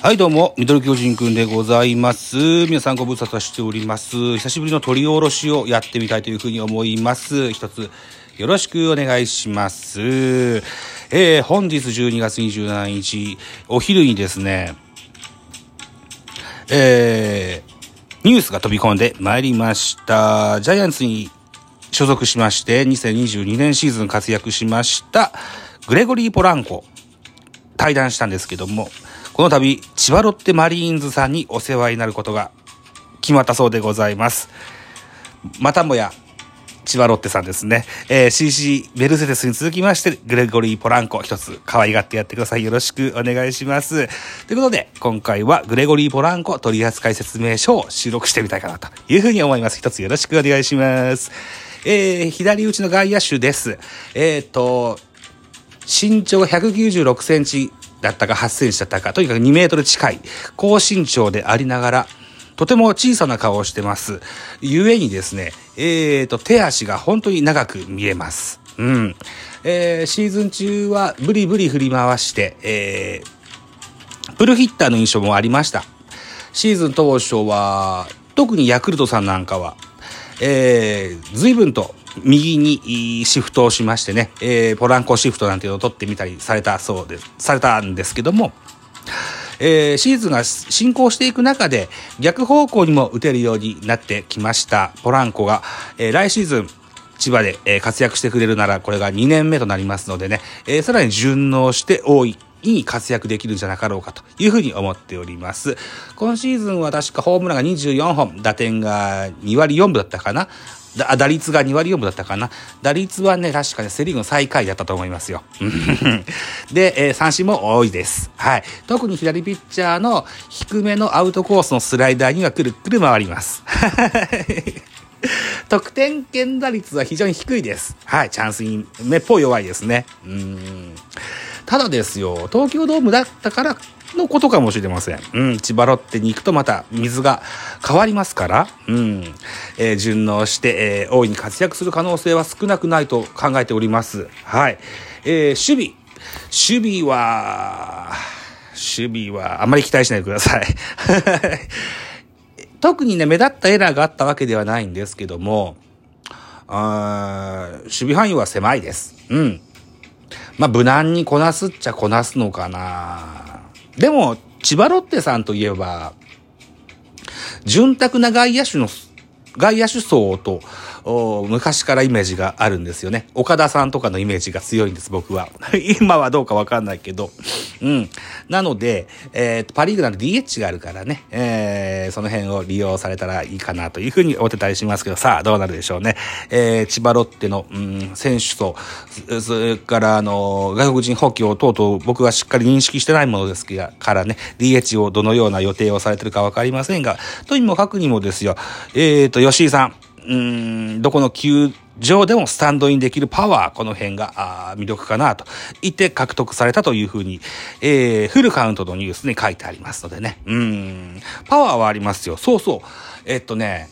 はい、どうも、ミドル巨人くんでございます。皆さんご無沙汰しております。久しぶりの取り下ろしをやってみたいというふうに思います。一つ、よろしくお願いします。えー、本日12月27日、お昼にですね、えー、ニュースが飛び込んでまいりました。ジャイアンツに所属しまして、2022年シーズン活躍しました、グレゴリー・ポランコ。対談したんですけども、この度、千葉ロッテマリーンズさんにお世話になることが決まったそうでございます。またもや、千葉ロッテさんですね。えー CC メルセデスに続きまして、グレゴリー・ポランコ一つ可愛がってやってください。よろしくお願いします。ということで、今回はグレゴリー・ポランコ取扱説明書を収録してみたいかなというふうに思います。一つよろしくお願いします。えー左打ちの外野手です。えっ、と、身長196センチだったか8センチだったか、とにかく2メートル近い、高身長でありながら、とても小さな顔をしてます。ゆえにですね、えーと、手足が本当に長く見えます。うん。えーシーズン中はブリブリ振り回して、えープルヒッターの印象もありました。シーズン当初は、特にヤクルトさんなんかは、えー、随分と右にシフトをしましてね、えー、ポランコシフトなんていうのを取ってみたりされたそうです、されたんですけども、えーシーズンが進行していく中で逆方向にも打てるようになってきましたポランコが、えー来シーズン千葉で、えー活躍してくれるならこれが2年目となりますのでね、えーさらに順応して多いに活躍できるんじゃなかろうかというふうに思っております。今シーズンは確かホームランが24本、打点が2割4分だったかな。だ打率が2割4分だったかな。打率はね、確かね、セリーグの最下位だったと思いますよ。で、えー三振も多いです。はい。特に左ピッチャーの低めのアウトコースのスライダーにはくるくる回ります。得点圏打率は非常に低いです。はい。チャンスにめっぽう弱いですね。うん。ただですよ、東京ドームだったからのことかもしれません。うん。千葉ロッテに行くとまた水が変わりますから、うん。えー順応して、えー大いに活躍する可能性は少なくないと考えております。はい。えー守備。守備は、守備はあまり期待しないでください。特にね、目立ったエラーがあったわけではないんですけども、あー守備範囲は狭いです。うん。まあ、無難にこなすっちゃこなすのかな。でも、千葉ロッテさんといえば、潤沢な外野手の、外野手層と、昔からイメージがあるんですよね。岡田さんとかのイメージが強いんです、僕は。今はどうかわかんないけど。うん。なので、えーパリーグなんて DH があるからね、えーその辺を利用されたらいいかなというふうに思ってたりしますけど、さあ、どうなるでしょうね。えー千葉ロッテの、うん、選手と、それから、あの、外国人補強等々僕はしっかり認識してないものですからね、DH をどのような予定をされてるかわかりませんが、とにもかくにもですよ、えーと、吉井さん、うん、どこの球場でもスタンドインできるパワー、この辺があ魅力かなと言って獲得されたというふうに、えー、フルカウントのニュースに書いてありますのでね。うん、パワーはありますよ。そうそう。えっとね、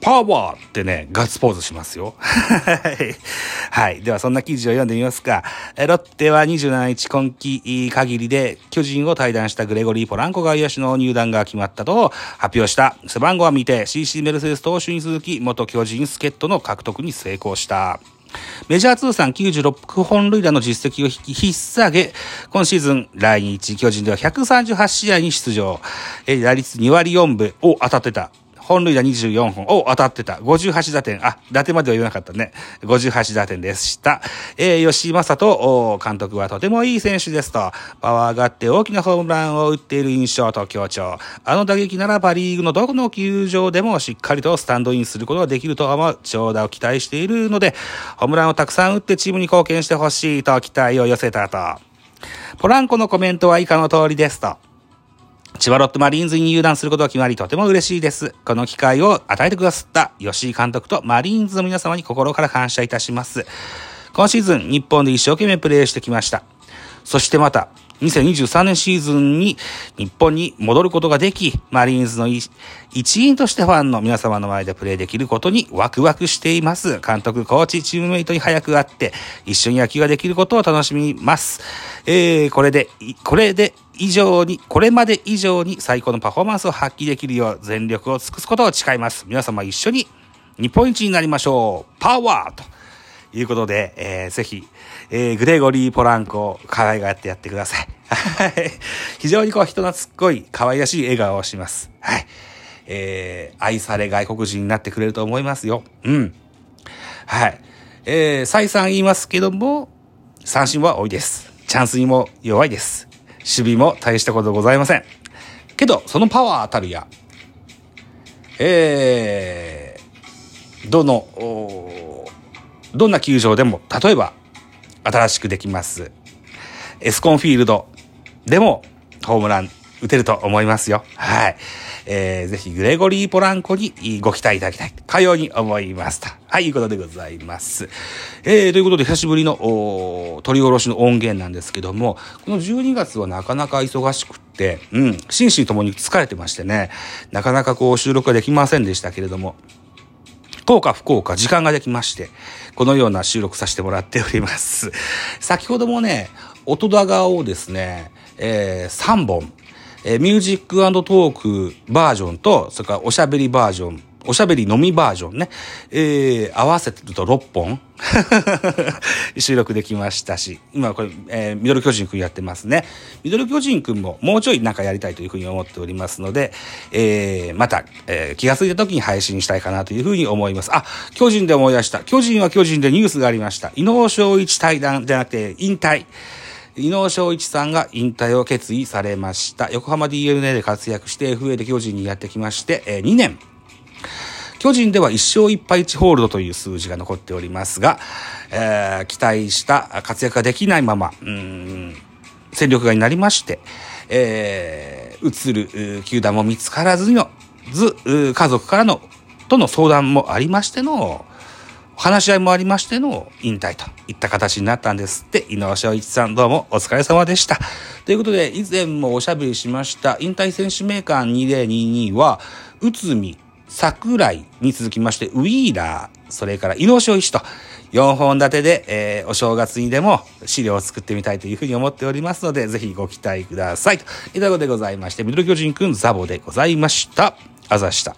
パワーってね、ガッツポーズしますよ。はい。では、そんな記事を読んでみますか。ロッテは27日今季限りで巨人を退団したグレゴリー・ポランコ外野手の入団が決まったと発表した。背番号は見て CC メルセデス投手に続き元巨人助っ人の獲得に成功した。メジャー通算96本塁打の実績を引き引っ提げ、今シーズン来日巨人では138試合に出場。え打率2割4分を当たってた。本塁打24本。お、当たってた。58打点。あ、打点までは言わなかったね。58打点でした。えー、吉井正人監督はとてもいい選手ですと、パワーがあって大きなホームランを打っている印象と強調。あの打撃ならパリーグのどこの球場でもしっかりとスタンドインすることができると思う。長打を期待しているので、ホームランをたくさん打ってチームに貢献してほしいと期待を寄せたと。ポランコのコメントは以下の通りですと。千葉ロッテマリーンズに入団することが決まりとても嬉しいです。この機会を与えてくださった吉井監督とマリーンズの皆様に心から感謝いたします。今シーズン日本で一生懸命プレーしてきました。そしてまた、2023年シーズンに日本に戻ることができ、マリーンズの一員としてファンの皆様の前でプレーできることにワクワクしています。監督、コーチ、チームメイトに早く会って、一緒に野球ができることを楽しみます。えー、これで、これで以上に、これまで以上に最高のパフォーマンスを発揮できるよう全力を尽くすことを誓います。皆様一緒に日本一になりましょう。パワーということで、えー、ぜひ、えー、グレゴリー・ポランコを可愛がってやってください。非常にこう人懐っこい可愛らしい笑顔をします。はい。えー、愛され外国人になってくれると思いますよ。うん。はい。えー、再三言いますけども、三振は多いです。チャンスにも弱いです。守備も大したことございません。けど、そのパワーたるや、えー、どの、どんな球場でも、例えば、新しくできます、エスコンフィールドでも、ホームラン打てると思いますよ。はい。えー、ぜひ、グレゴリー・ポランコにご期待いただきたい。かように思いますと。はい、いうことでございます。えー、ということで、久しぶりの、お取り下ろしの音源なんですけども、この12月はなかなか忙しくって、うん、心身ともに疲れてましてね、なかなかこう収録ができませんでしたけれども、幸か不幸か時間ができまして、このような収録させてもらっております。先ほどもね、音高をですね、えー、3本、えー、ミュージックトークバージョンと、それからおしゃべりバージョン、おしゃべり飲みバージョンね、えー、合わせてると6本 収録できましたし、今これ、えー、ミドル巨人くんやってますね。ミドル巨人くんももうちょいなんかやりたいというふうに思っておりますので、えー、また、えー、気がついた時に配信したいかなというふうに思います。あ、巨人で思い出した。巨人は巨人でニュースがありました。伊能昌一対談じゃなくて引退。伊能昌一さんが引退を決意されました。横浜 DNA で活躍して FA で巨人にやってきまして、えー、2年。巨人では1勝1敗1ホールドという数字が残っておりますが、えー、期待した活躍ができないまま、うん、戦力外になりまして、えー、移る球団も見つからずの、ず、家族からの、との相談もありましての、話し合いもありましての引退といった形になったんですって、井上翔一さんどうもお疲れ様でした。ということで、以前もおしゃべりしました引退選手名鑑2022は、内海、桜井に続きまして、ウィーラー、それから井上翔一と、4本立てで、えー、お正月にでも資料を作ってみたいというふうに思っておりますので、ぜひご期待ください。ということでございまして、ミドル巨人くんザボでございました。あざした。